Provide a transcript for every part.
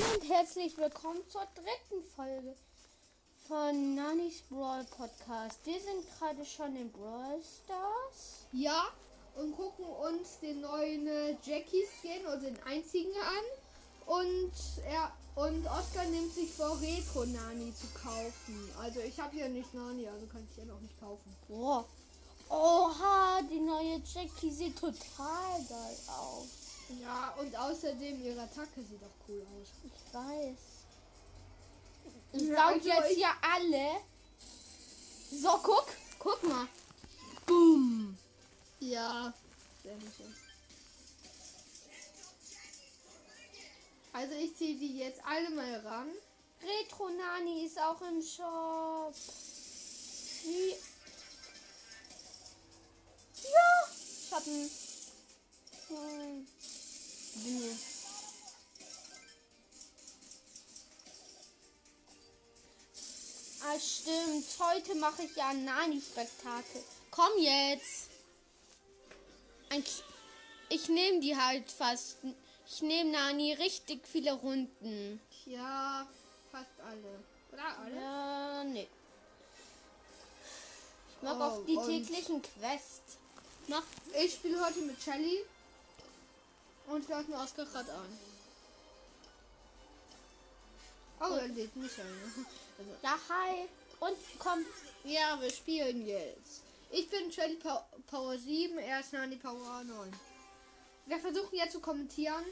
und herzlich willkommen zur dritten Folge von Nanis Brawl Podcast. Wir sind gerade schon in Brawl Stars. Ja, und gucken uns den neuen äh, Jackie-Skin oder den einzigen an. Und er und Oscar nimmt sich vor, Retro-Nani zu kaufen. Also ich habe ja nicht Nani, also kann ich ja noch nicht kaufen. Boah. Oha, die neue Jackie sieht total geil aus. Ja, und außerdem ihre Attacke sieht auch cool aus. Ich weiß. Ich Ja, saug also jetzt ich- hier alle. So, guck. Guck mal. Boom. Ja. Also ich ziehe die jetzt alle mal ran. Retro Nani ist auch im Shop. Wie? Ja, ich hab Hm. Bin hier. Ah, stimmt. Heute mache ich ja ein Nani-Spektakel. Komm jetzt. Ich nehme die halt fast. Ich nehme Nani richtig viele Runden. Ja, fast alle. Oder alle? Ja, nee. Ich mag Oh, auch die täglichen Quests. Mach. Ich spiele heute mit Shelly. Und hört mir Oscar gerade an. Oh, er lädt mich ein. Also, Ja, hi. Und komm. ja, wir spielen jetzt. Ich bin Shelly Pow- Power 7, er ist Nani Power 9. Wir versuchen jetzt zu kommentieren.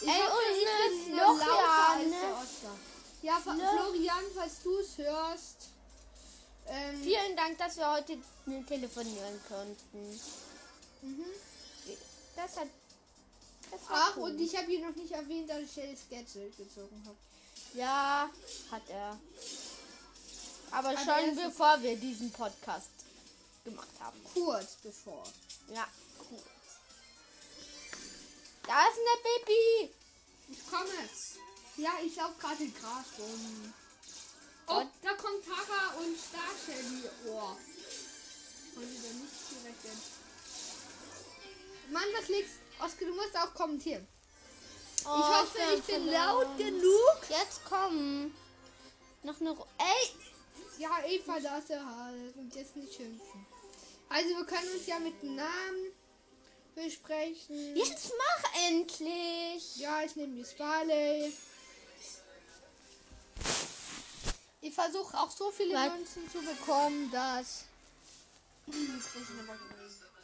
Ich Ey, hoffe, und ich eine bin Florian, als ne? Ja, Ne? Florian, falls du es hörst. Ähm, Vielen Dank, dass wir heute ne- telefonieren konnten. mhm. Das hat. Ach, und ich habe hier noch nicht erwähnt, dass ich Shellys Gadget gezogen habe. Ja, hat er. Aber Aber schon bevor wir diesen Podcast gemacht haben. Kurz bevor. Ja, cool. Da ist eine Baby. Ich komme. Ja, ich laufe gerade im Gras rum. Oh, Und? da kommt Tara und Star Shelly. Oh. Und wieder nicht gerechnet. Mann, was liegt's? Oskar, du musst auch kommentieren. Oh, ich hoffe, ich bin laut genug. Jetzt komm. Noch eine. Ru Ey! Ja, Eva, das er halt. Und jetzt nicht schimpfen. Also, wir können uns ja mit Namen besprechen. Jetzt mach endlich! Ja, ich nehme die Sparley. Ich versuche auch so viele? Münzen zu bekommen, dass.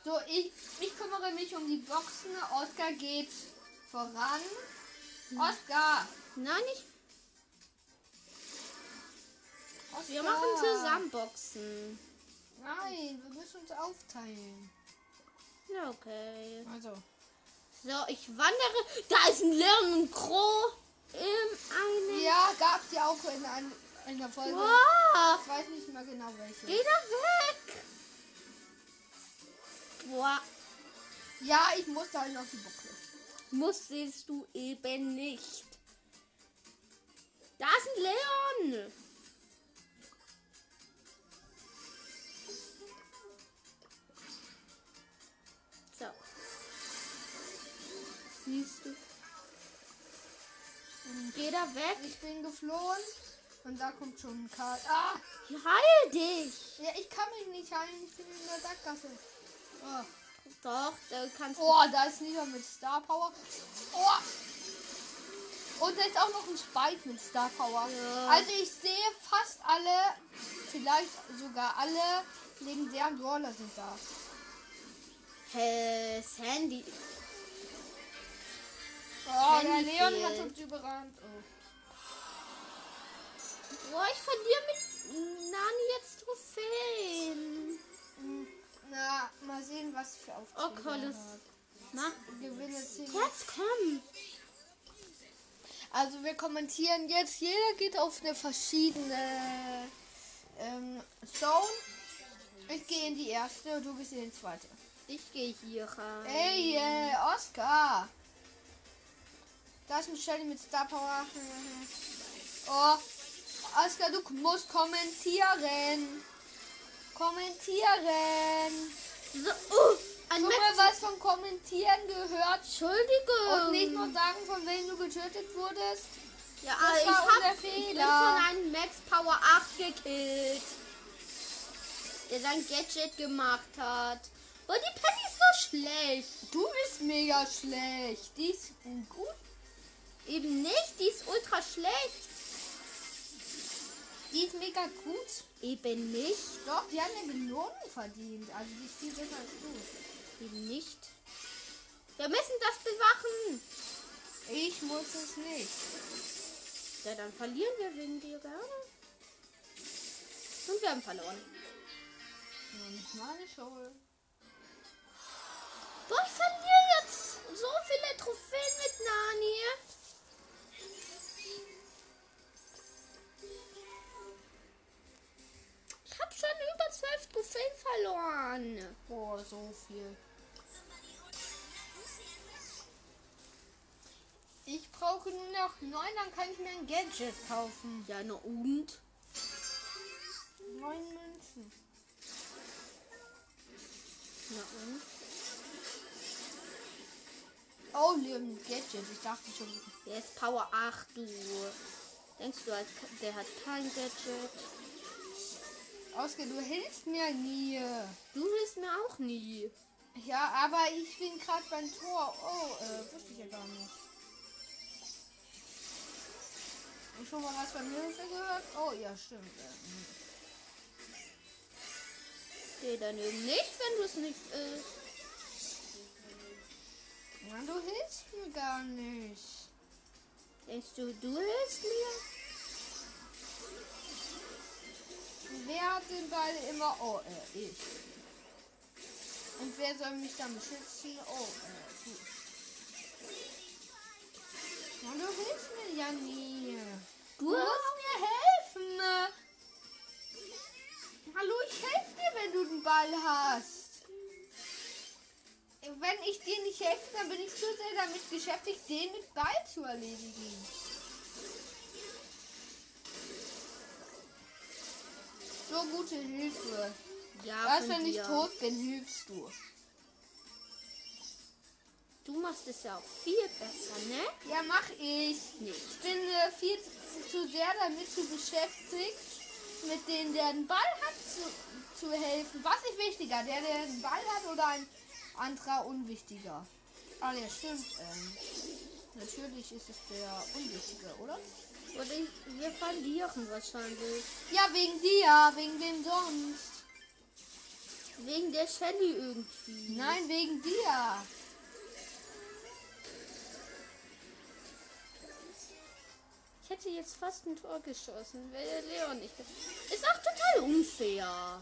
So, ich, ich kümmere mich um die Boxen. Oscar geht voran. Oscar! Nein, nicht. Oscar! Wir machen zusammen Boxen. Nein, wir müssen uns aufteilen. Ja, okay. Also. So, ich wandere. Da ist ein Leon und Crow im einen. Ja, gab es ja auch in, ein, in der Folge. Wow! Ich weiß nicht mehr genau welche. Geh da weg! Boah, Ja, ich musste halt noch die Buckel. musstest du eben nicht. Da ist ein Leon! So. Siehst du? Geh da weg. Ich bin geflohen und da kommt schon ein Karl. Ah! Heil dich! Ja, ich kann mich nicht heilen, ich bin in der Sackgasse. Oh, Doch, da kannst oh da ist Nita mit Star Power. Oh! Und da ist auch noch ein Spike mit Star Power. Ja. Also ich sehe fast alle, vielleicht sogar alle legendären Brawler sind da. Hä, Sandy. Oh, der Leon hat fehlt. uns überrannt. Oh. Boah, ich verliere mit Nani jetzt Trophäen. Hm, Na, mal sehen, was für Oh, Aufträge er Collis. Mach. Gewinne 10. Jetzt komm. Also wir kommentieren jetzt. Jeder geht auf eine verschiedene ähm, Zone. Ich gehe in die erste, du gehst in die zweite. Ich gehe hier rein. Ey, äh, Oscar. Da ist eine Stelle mit Star Power. Oh, Oscar, du musst kommentieren. Kommentieren. So, uh, ein Schon mal was von Kommentieren gehört. Entschuldigung. Und nicht nur sagen, von wem du getötet wurdest. Ja, Das ich war hab unser ich bin Fehler. von einem Max Power 8 gekillt. Der sein Gadget gemacht hat. Und die Penny ist so schlecht. Du bist mega schlecht. Die ist gut. Eben nicht, die ist ultra schlecht. Die ist mega gut. Eben nicht. Doch, die hat eine Belohnung verdient. Also die ist viel besser als du. Eben nicht. Wir müssen das bewachen. Ich muss es nicht. Ja, dann verlieren wir wegen dir gerne. Und wir haben verloren. Nicht meine Schuld. Boah, ich verliere jetzt so viele Trophäen mit Nani. Schon über zwölf Trophäen verloren. Boah, so viel. Ich brauche nur noch neun, dann kann ich mir ein Gadget kaufen. Ja, na und? Neun Münzen. Na und? Oh, Leon Gadget. Ich dachte schon. Der ist Power 8, du. Denkst du, der hat kein Gadget? Oskar, du hilfst mir nie. Du hilfst mir auch nie. Ja, aber ich bin gerade beim Tor. Oh, äh, wusste ich ja gar nicht. Und schon mal was von Hilfe gehört? Oh, ja, stimmt. Ähm, Nee, dann eben nicht, wenn du es nicht ist. Ja, du hilfst mir gar nicht. Denkst du, du hilfst mir? Wer hat den Ball immer? Oh, äh, ich. Und wer soll mich dann beschützen? Oh, äh, du. Ja, du hilfst mir ja nie. Du Du musst mir helfen. Hallo, ich helfe dir, wenn du den Ball hast. Wenn ich dir nicht helfe, dann bin ich zu sehr damit beschäftigt, den mit Ball zu erledigen. So gute Hilfe. Ja, Was, wenn ich tot bin, hilfst du. Du machst es ja auch viel besser, ne? Ja, mach ich. Nicht. Ich bin äh, viel zu, zu sehr damit zu beschäftigt, mit denen, der den Ball hat, zu, zu helfen. Was ist wichtiger, der, der den Ball hat oder ein anderer unwichtiger? Ah, ja, stimmt. Ähm, natürlich ist es der unwichtige, oder? Und ich, wir verlieren wahrscheinlich. Ja, wegen dir, wegen wem sonst? Wegen der Shelly irgendwie. Nein, wegen dir. Ich hätte jetzt fast ein Tor geschossen, wäre Leon nicht. Ist auch total unfair.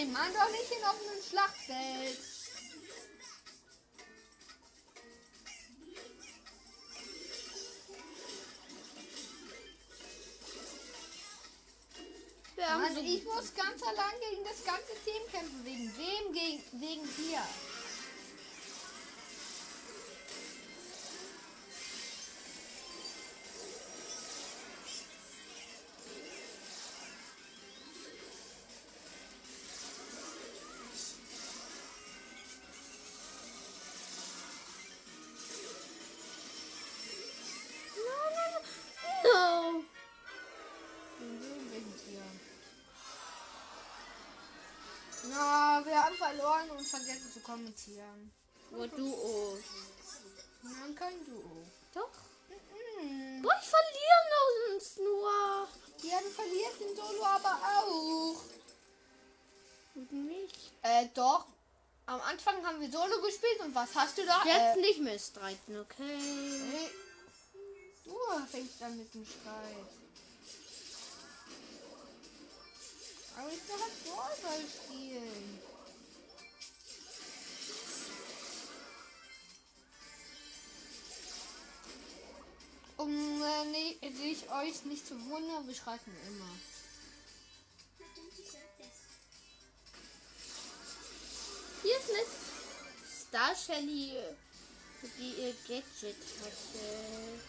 Ey, Mann, doch nicht in offenen Schlachtfeld. Wir haben Mann, so ich muss ganz allein gegen das ganze Team kämpfen. Wegen wem? Gegen, wegen dir. Zu kommentieren. Nur Duo. Nein, kein Duo. Doch. Mhm. Boah, ich verliere uns nur. Ja, du verlierst den Solo aber auch. Und nicht. Äh, doch. Am Anfang haben wir Solo gespielt und was hast du da? Jetzt Äh, nicht mehr streiten, okay? Hey, du fängst an mit dem Streit. Aber ich will halt Ballball spielen. Um äh, nee, sich euch nicht zu wundern, wir schreiten immer. Hier ist eine Star Shelly, die ihr Gadget hatte.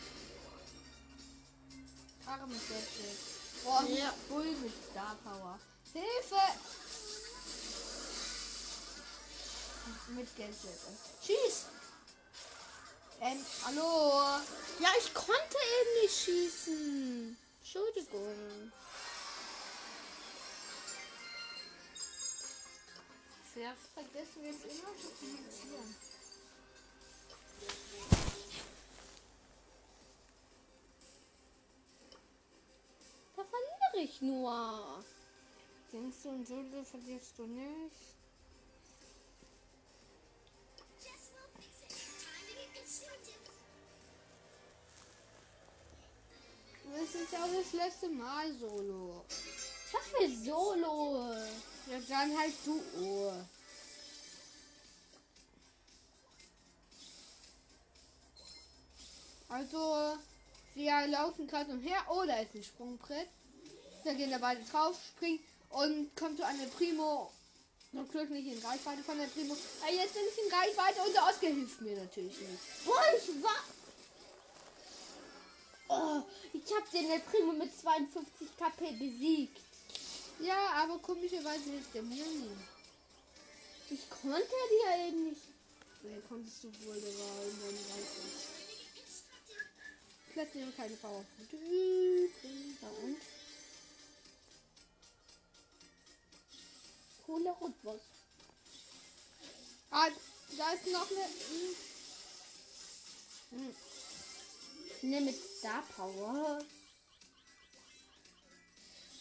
Arme Gadget. Boah, Ja. Bull mit Star Power. Hilfe! Mit Gadget. Schieß! Ähm, hallo? Ja, ich konnte eben nicht schießen. Entschuldigung. Sehr vergessen wir jetzt immer zu kommunizieren. Da verliere ich nur. Denkst du, und so verlierst du nicht? Das ist ja auch das letzte Mal Solo. Was für Solo? Ja, dann halt Duo. Also, wir laufen gerade umher. Oh, da ist ein Sprungbrett. Da gehen da beide drauf, springen und kommt so an der Primo. Noch Glück nicht in Reichweite von der Primo. Ah, jetzt bin ich in Reichweite und der Oscar hilft mir natürlich nicht. Boah, ich war. Oh, ich habe den El Primo mit 52 KP besiegt. Ja, aber komischerweise hilft der mir nie. Ich konnte die ja eben nicht. Nee, konntest du wohl, der war in deinem Reichweite. Platziere keine Power. Ja, und? Cooler Rundboss. Ah, da ist noch eine. Hm. Ne, mit Star Power.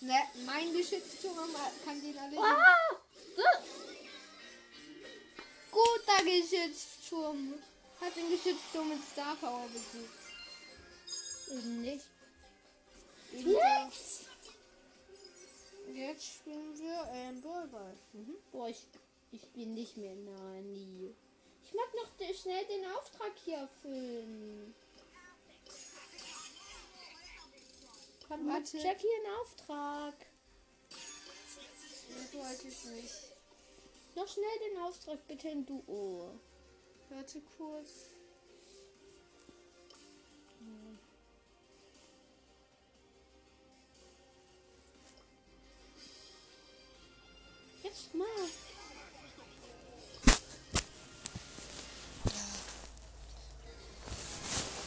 Ne, mein Geschützturm kann den alle. Ah! Guter Geschützturm. Hat den Geschützturm mit Star Power besiegt. Eben nicht. Jetzt. Jetzt spielen wir ähm, Ballball. Mhm. Boah, ich, ich bin nicht mehr Nani. Ich mag noch schnell den Auftrag hier erfüllen. Komm, Warte. Jackie einen Auftrag. Das wollte ich nicht. Noch schnell den Auftrag, bitte in Duo. Warte kurz. Jetzt mal.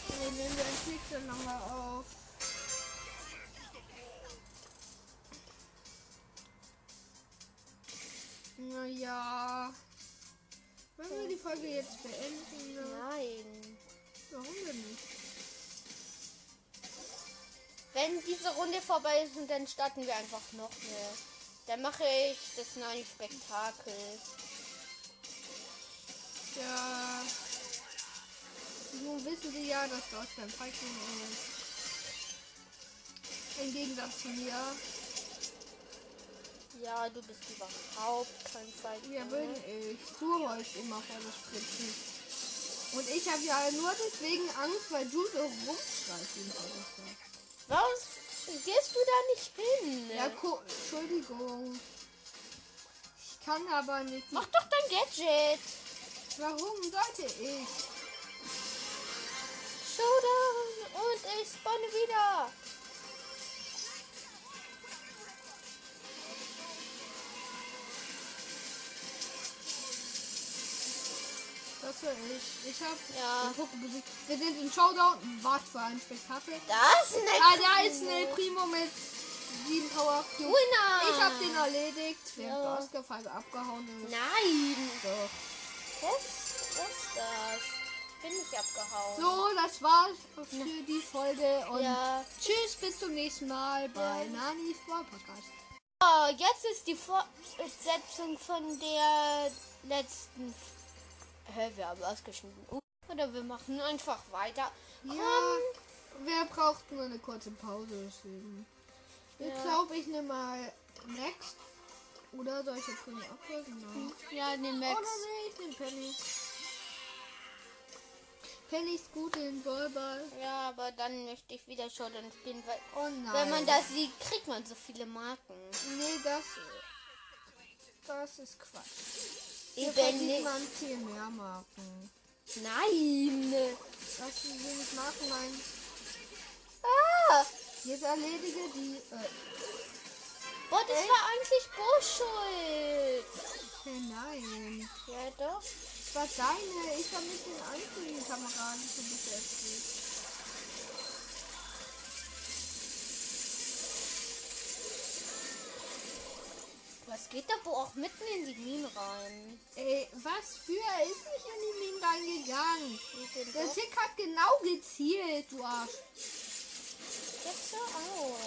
Wir nehmen nicht so lange auf. Naja. Wollen wir die Folge jetzt beenden? Ne? Nein. Warum denn nicht? Wenn diese Runde vorbei ist, dann starten wir einfach noch eine. Dann mache ich das neue Spektakel. Ja. Nun wissen Sie ja, dass das beim Fighting ist. Im Gegensatz zu mir. Ja, du bist überhaupt kein Fighter. Wer bin ich? Wolltest immer vorne spritzen. Und ich habe ja nur deswegen Angst, weil du so rumschreist. Was? Gehst du da nicht hin? Ja, Entschuldigung. Ich kann aber nicht. Mach doch dein Gadget. Warum sollte ich? War ich. Ich hab Ja. den Poké besiegt. Wir sind in Showdown. Was für ein Spektakel. Das ist eine Ah, da ist ein Primo mit 7 Power Cube. Winner. Ich hab den erledigt. Während Ja. Oscar Pfeife abgehauen. Nein. So. Was? Was ist das? Ich bin nicht abgehauen. so, das war's für die Folge. Und Ja. tschüss, bis zum nächsten Mal bei Nanis Brawl Podcast. Oh, jetzt ist die Fortsetzung von der letzten. Hä, wir haben ausgeschnitten. Uh, Oder wir machen einfach weiter. Ja, wer braucht nur eine kurze Pause deswegen. Ich Ja. glaube, ich nehme mal Next. Oder soll ich jetzt Penny abholen? Nein. Ja, den Max. Oder nee, ich nehme Penny. Penny ist gut in Ballball. Ja, aber dann möchte ich wieder Showdown spielen, weil Oh wenn man das sieht, kriegt man so viele Marken. Nee, das. Das ist Quatsch. Hier nicht. man viel mehr Marken. Nein. Das sind wenig Marken, nein. Ah, Jetzt erledige die. Äh, Boah, das Echt? war eigentlich Bo's Schuld. hey, nein. Ja, doch. Das war deine. Ich war mit den einzigen Kameraden zu beschäftigt. Was geht da Bo auch mitten in die Minen rein? Ey, was für? Er ist nicht in die Minen reingegangen. Der doch? Tick hat genau gezielt, du Arsch. Jetzt hör auf.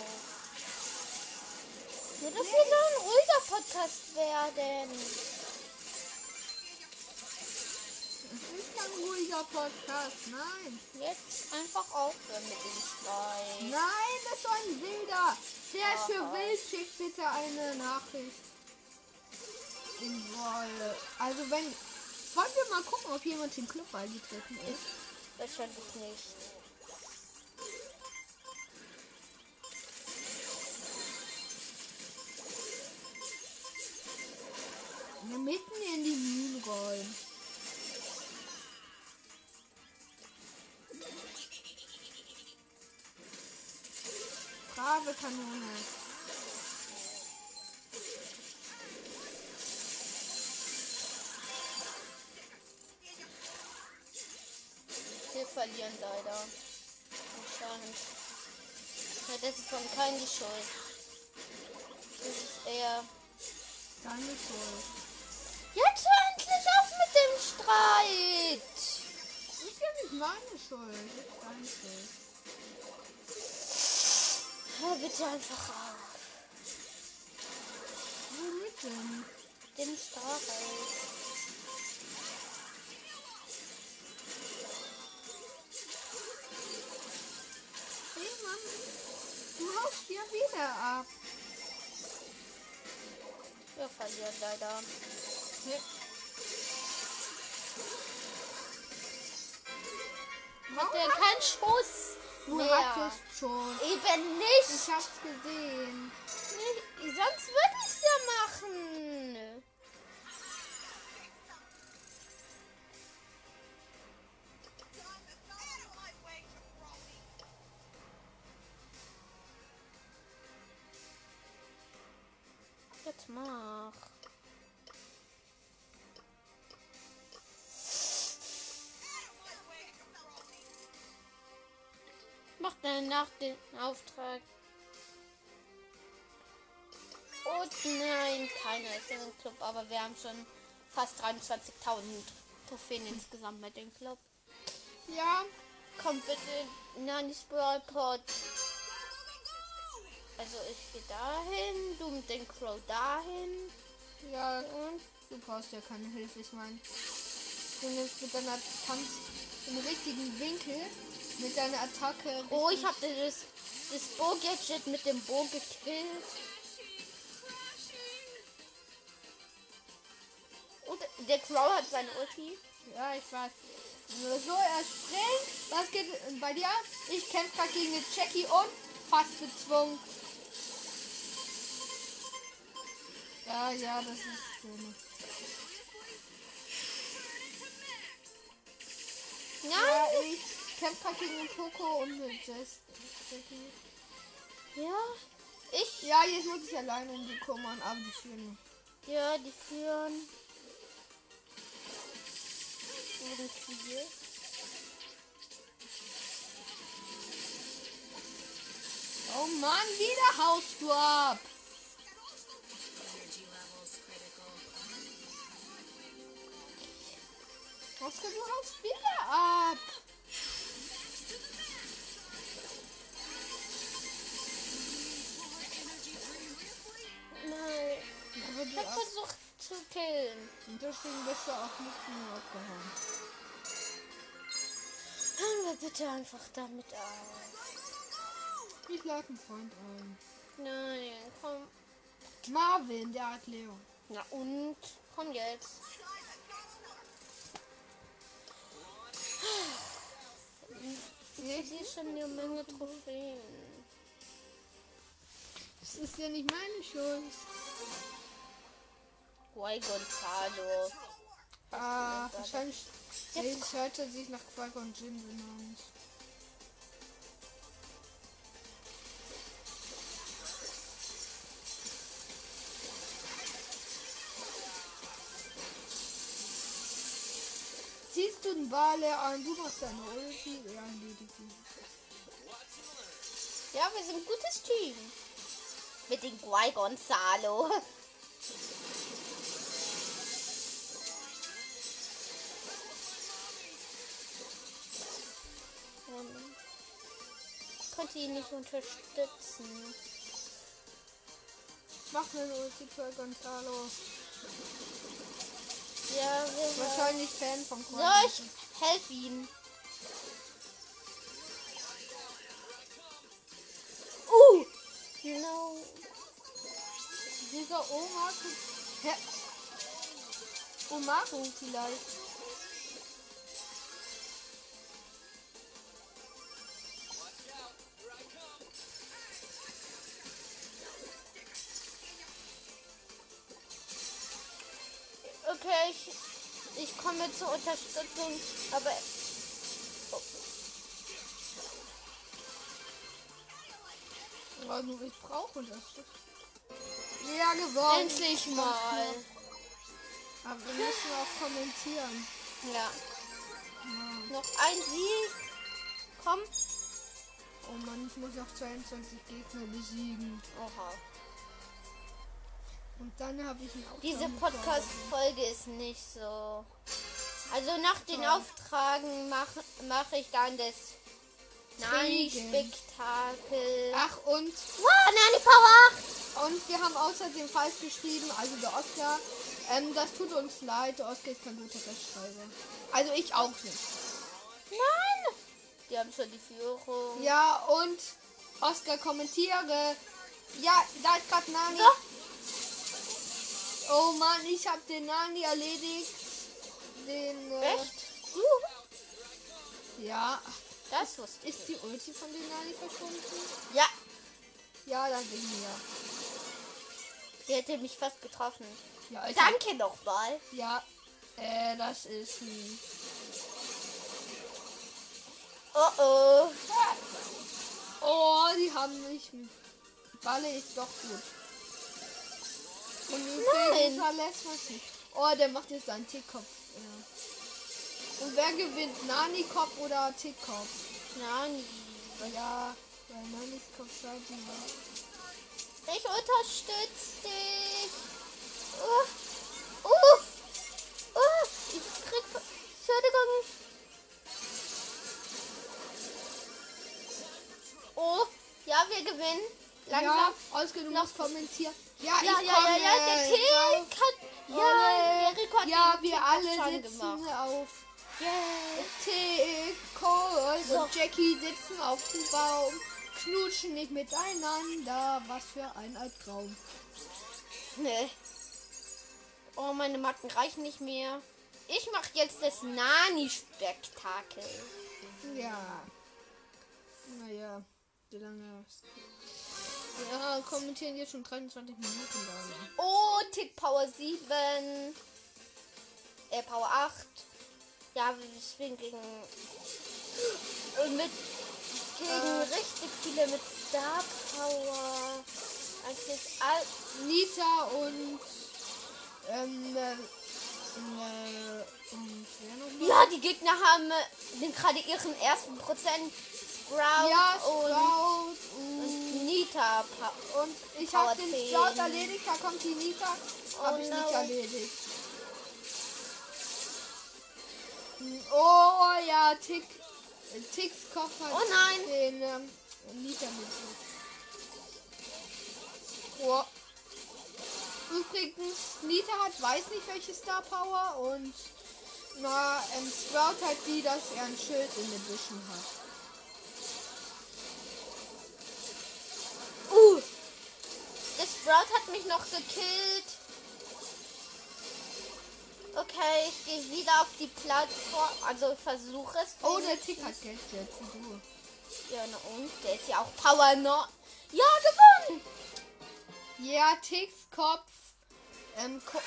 Nur, dass wir so ein ruhiger Podcast werden. Das ist kein ruhiger Podcast, nein. Jetzt einfach aufhören mit dem Streit. Nein, das ist so ein wilder. Der ist für wild. Schickt bitte eine Nachricht. In Wolle. Also wenn. Wollen wir mal gucken, ob jemand den Club beigetreten ist? Wahrscheinlich nicht. Ja, mitten in die Minen rollen. Brave Kanone. Verlieren leider. Anscheinend. Ja, das ist von keinem die Schuld. Das ist eher. Deine Schuld. Jetzt hör endlich auf mit dem Streit! Das ist ja nicht meine Schuld. Das ist deine Schuld. Hör bitte einfach auf. Womit denn? Dem Streit. Du haust ja wieder ab. Wir verlieren leider. Hey. Hat er keinen Schuss Du mehr. hattest schon. Eben nicht. Ich hab's gesehen. Nee, Sonst würde ich es ja machen. Mach dann nach den Auftrag. Und nein, keiner ist in dem Club, aber wir haben schon fast 23.000 Trophäen insgesamt mit dem Club. Ja, Kommt bitte Nanis Brawl Pod. Also ich gehe dahin, du mit dem Crow dahin ja, und du brauchst ja keine Hilfe. Ich meine, du nimmst mit deiner Tanz im richtigen Winkel mit deiner Attacke. oh, ich habe das, das Bo-Gadget mit dem Bo gekillt. Und der Crow hat seine Ulti. Ja, ich weiß. So, er springt. Was geht bei dir? Ich kämpfe gerade gegen eine Jackie und fast bezwungen. Ja, ja, das ist schön. Nein, Ja, ich kämpfe gerade gegen einen Poco und eine Jess. Jackie. ja, ich, Ja, jetzt muss ich alleine in die kümmern, aber die führen ja, die führen. Oh Mann, wieder haust du ab. Oskar, du haust wieder ab. Nein, Aber ich hab ab. versucht zu killen. Und deswegen bist du auch nicht mehr abgehauen. Hören wir bitte einfach damit auf. Ich lade einen Freund ein. Nein, komm. Marvin, der hat Leon. Na und? Komm jetzt. Ich sehe schon eine Menge Trophäen. Ist ja nicht meine Schuld. Guay Gonzalo. Ah, wahrscheinlich. Jetzt nee, hört sich nach Quark und Jin benannt. Siehst du den Wale an? Du machst deine Ulti. Ja, erledigt ihn. Ja, wir sind ein gutes Team. Mit dem Guay Gonzalo. Ähm, Ich konnte ihn nicht unterstützen. Mach eine Ulti für Gonzalo. Ja, wir Wahrscheinlich Fan von So, Korn. ich helfe ihm. No. Dieser Omaru. Hä? Vielleicht. Okay, ich, ich komme zur Unterstützung, aber Also ich brauche das. Ja, gewonnen. endlich mal. Aber wir müssen auch kommentieren. Ja. Noch ein Sieg. Komm. Oh Mann, ich muss auch 22 Gegner besiegen. Oha. Und dann habe ich einen Auftrag Diese. Podcast-Folge ist nicht so. Also nach den. Auftragen mache mach ich dann das Nani-Spektakel. Ach, und, Wow, Nani Power 8! und wir haben außerdem falsch geschrieben, also der Oscar. Ähm, das tut uns leid, der Oscar ist kein guter Rechtschreiber. Also ich auch nicht. Nein! Die haben schon die Führung. Ja, und Oscar kommentiere. Ja, da ist gerade Nani. So. Oh Mann, ich habe den Nani erledigt. Den. Äh, Echt? Uh, Ja. Das wusste. Ist die Ulti von den Nani verschwunden? Ja, Ja, bin ich ja. die hätte mich fast getroffen. Ja, ich Danke nochmal. Ja, äh, das ist ein. Oh oh. Oh, die haben mich. Balle ist doch gut. Und Nein. verlässt man sich. Oh, der macht jetzt seinen Tickkopf. Ja. Und wer gewinnt? Nani-Kopf oder Tickkopf? Nani. Ja, weil Nanis Kopf scheiße war. Ich unterstütze dich. Uh, uff. Uh, ich krieg Entschuldigung. Oh, ja, wir gewinnen. Langsam. Ja, du Noch- kommentieren. Ja, Ja, ich ja, komme. ja, ja, der Tick hat. Oh, Ja, der hat ja, wir alle sitzen gemacht. auf Yeah. Tick, Cold So. und Jackie sitzen auf dem Baum, knutschen nicht miteinander. Was für ein Albtraum. Nee. Oh, meine Matten reichen nicht mehr. Ich mache jetzt das Nani-Spektakel. Ja. Naja, wie lange. Ja, kommentieren jetzt schon 23 Minuten lang. Oh, Tick Power 7. Äh, Power 8. Ja, wir spielen gegen. äh, Mit. Gegen Äh. richtig viele mit Star Power. Eigentlich. Nita und. Ähm, äh, äh? Ja, die Gegner haben äh, den gerade ihren ersten Prozent. Sprout Ja, und, Sprout und, und Nita. Pa und ich habe den 10. Sprout erledigt, da kommt die Nita. Habe Oh ich nicht erledigt. Oh ja, Tick. Ticks hat Oh nein. den ähm, Nita mit. Oh. Übrigens, Nita hat weiß nicht welche Star Power und na, ähm, Sprout hat die, dass er ein Schild in den Büschen hat. Uh! Der Sprout hat mich noch gekillt. Okay, ich gehe wieder auf die Plattform. Also versuche es. Oh, der Tick hat Gadget, wie du. Ja, na und? Der ist ja auch Power noch. Ja, gewonnen! Ja, Ticks Kopf. Ähm, Ko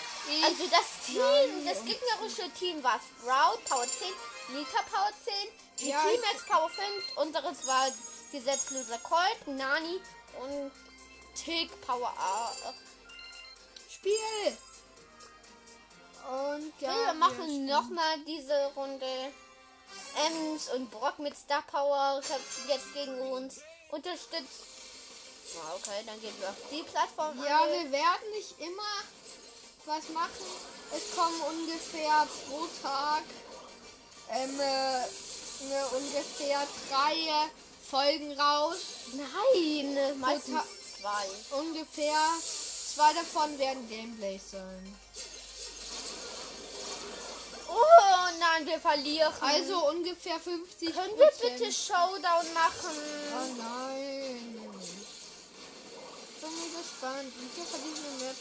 Also das Team, Nein, das gegnerische Team war Sprout, Power 10, Nita Power 10, die Ja, Teammates Power 5, unseres war gesetzloser Colt, Nani und Tick Power 8. Spiel. Und ja, wir machen nochmal diese Runde. Ems und Brock mit Star Power kämpfen jetzt gegen uns. Unterstützt. Ah, okay, dann gehen wir auf die Plattform. Ja, an. wir werden nicht immer was machen. Es kommen ungefähr pro Tag ähm, äh, ne, ungefähr drei Folgen raus. Nein, meistens zwei. Ungefähr zwei davon werden Gameplays sein. Oh nein, wir verlieren. Also ungefähr 50 können wir bitte Showdown machen? Oh nein. Ich bin gespannt. Wie viel verdienen wir mehr?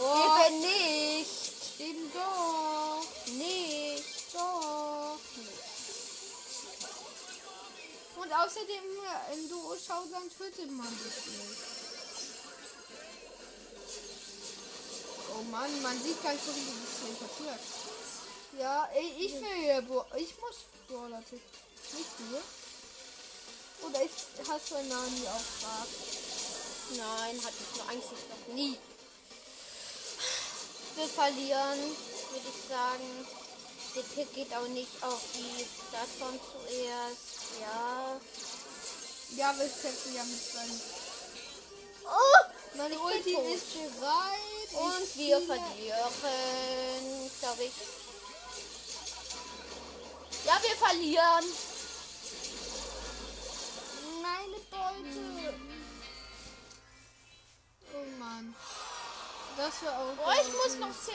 Oh, Eben nicht. eben doch. Nicht. Doch. Und außerdem äh, in Duo Showdown tötet man sich nicht. Oh Mann, man sieht gar nicht so, wie das hier passiert. Ja, ich, ich will hier Bo Ich muss Brawler töten. Nicht du? Oder ich, hast du einen Nani auftrag? Nein, hatte ich nur eigentlich noch nie. Wir verlieren, würde ich sagen. Der Tick geht auch nicht auf die Plattform zuerst. Ja. Ja, wir kämpfen ja mit seinem. Oh! Meine Ulti ist bereit. Und Ich wir verlieren, glaube ich. Ja, wir verlieren. Meine Beute. Oh Mann. Das war auch. Oh, ich muss noch 10,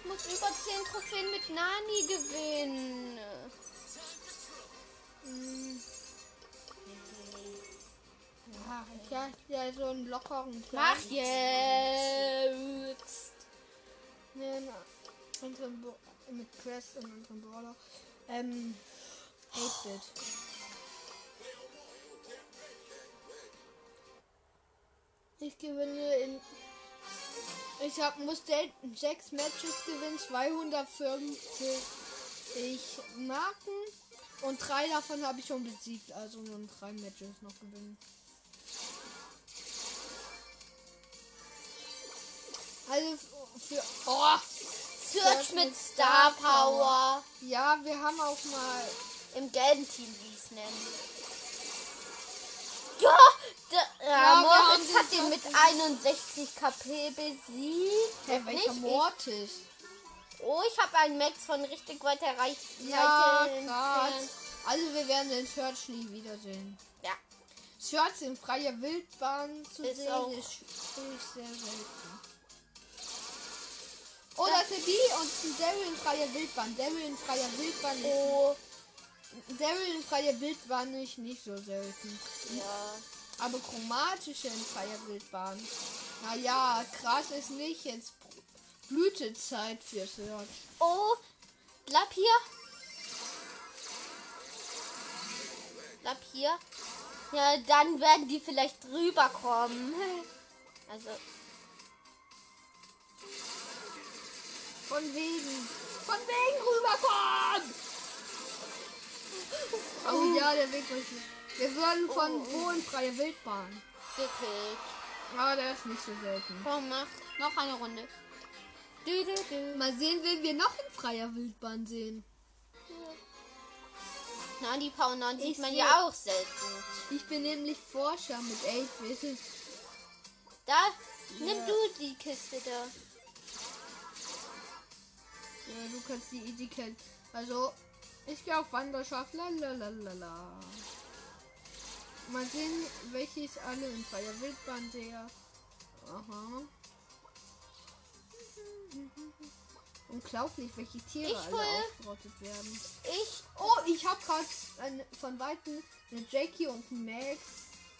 ich muss über 10 Trophäen mit Nani gewinnen. Mm. Ja, ich hab ja so einen lockeren Mach Plan. jetzt. Nee, na, mit Crest und unserem Brawler. Ähm. 8-Bit. Ich gewinne in. Ich hab, muss selten sechs Matches gewinnen, 250 Marken und drei davon habe ich schon besiegt, also nur drei Matches noch gewinnen. Also für. Oh! Search mit Star Power. Ja, wir haben auch mal. Im gelben Team, wie es nennen. Ja, der, ja, Ja, sie hat ihn mit 61 KP besiegt. Hey, welcher Nicht Mortis? ich. Oh, ich habe einen Max von richtig weiter Reichweite Ja, krass. Also wir werden den Search nie wiedersehen. Ja. Search in freier Wildbahn zu Ist sehen ist wirklich sehr selten. Oh, ist eine Bee und Daryl in freier Wildbahn. Daryl in freier Wildbahn ist... Oh, Daryl in freier Wildbahn ist nicht so selten. ja. Aber chromatische in freier Wildbahn. Naja, krass ist nicht jetzt Blütezeit für Search. Oh, bleib hier. Bleib hier. Ja, dann werden die vielleicht rüberkommen. Also, Von wegen. Von wegen rüberkommen! Oh ja, der Weg war. Wir würden von Oh, oh. wo in freie Wildbahn. gekillt. Aber der ist nicht so selten. Komm, mach noch eine Runde. Du, du, du. Mal sehen, wen wir noch in freier Wildbahn sehen. Na, die 9 sieht Ich man ja auch selten. Ich bin nämlich Forscher mit 8-Bit. Da, nimm Ja. du die Kiste da. Ja, du kannst die Idee kennen. Also, ich gehe auf Wanderschaft. Lalalala. Mal sehen, welche ich alle in freier Wildbahn sehe. Aha. Unglaublich, welche Tiere Ich alle hol- ausgerottet werden. Ich, Oh, ich habe gerade von Weitem eine Jackie und einen Max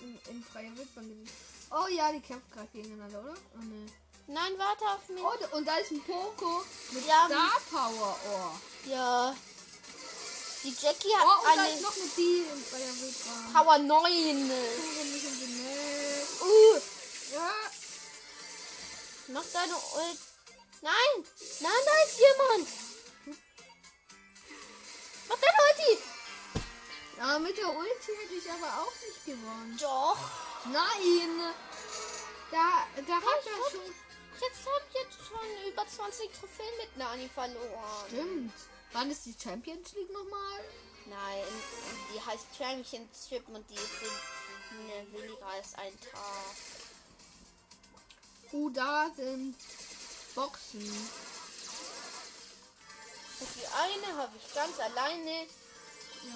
in, in freier Wildbahn gesehen. Oh ja, die kämpfen gerade gegeneinander, oder? Oh, nee. Nein, warte auf mich. oh, da- und da ist ein Poco mit Ja. Star Power. Oh. Ja. Die Jackie hat Oh, und da eine ist noch eine Bee in freier Wildbahn. Power 9. Pure mich in den Max. Uh, Ja. mach deine Ult. Nein, nein, da ist jemand. Mach deine Ulti. ja, mit der Ulti hätte ich aber auch nicht gewonnen. Doch. Nein. Da, da hat er schon... Jetzt hab ich jetzt schon über 20 Trophäen mit Nani verloren. Stimmt. Wann ist die Champions League nochmal? Nein, die heißt Championship und die sind ne, weniger als ein Tag. Uh, da sind Boxen. Und die eine habe ich ganz alleine,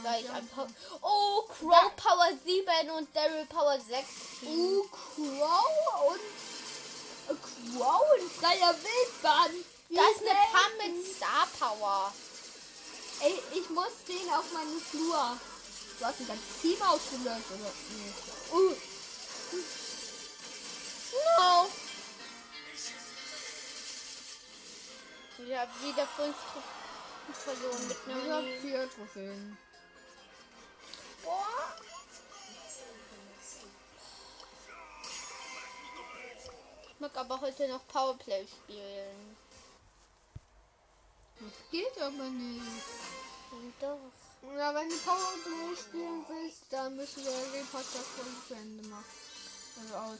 weil ich ein Power. Oh, Crow Power 7 und Daryl Power 6. Uh, Crow und äh, Crow in freier Wildbahn. Wie Da ist eine. Pam mit Star Power. Ey, ich muss den auf meinen Flur. Du hast ein ganzes Team ausgelöscht, oder? Nee. Uh, No. Ich habe wieder fünf Trophäen verloren mit ich einer vier Trophäen. Boah. Mag aber heute noch Powerplay spielen. Das geht aber nicht. Und doch. Ja, wenn du Powerplay spielen willst, dann müssen wir den Podcast zu Ende machen. Also aus.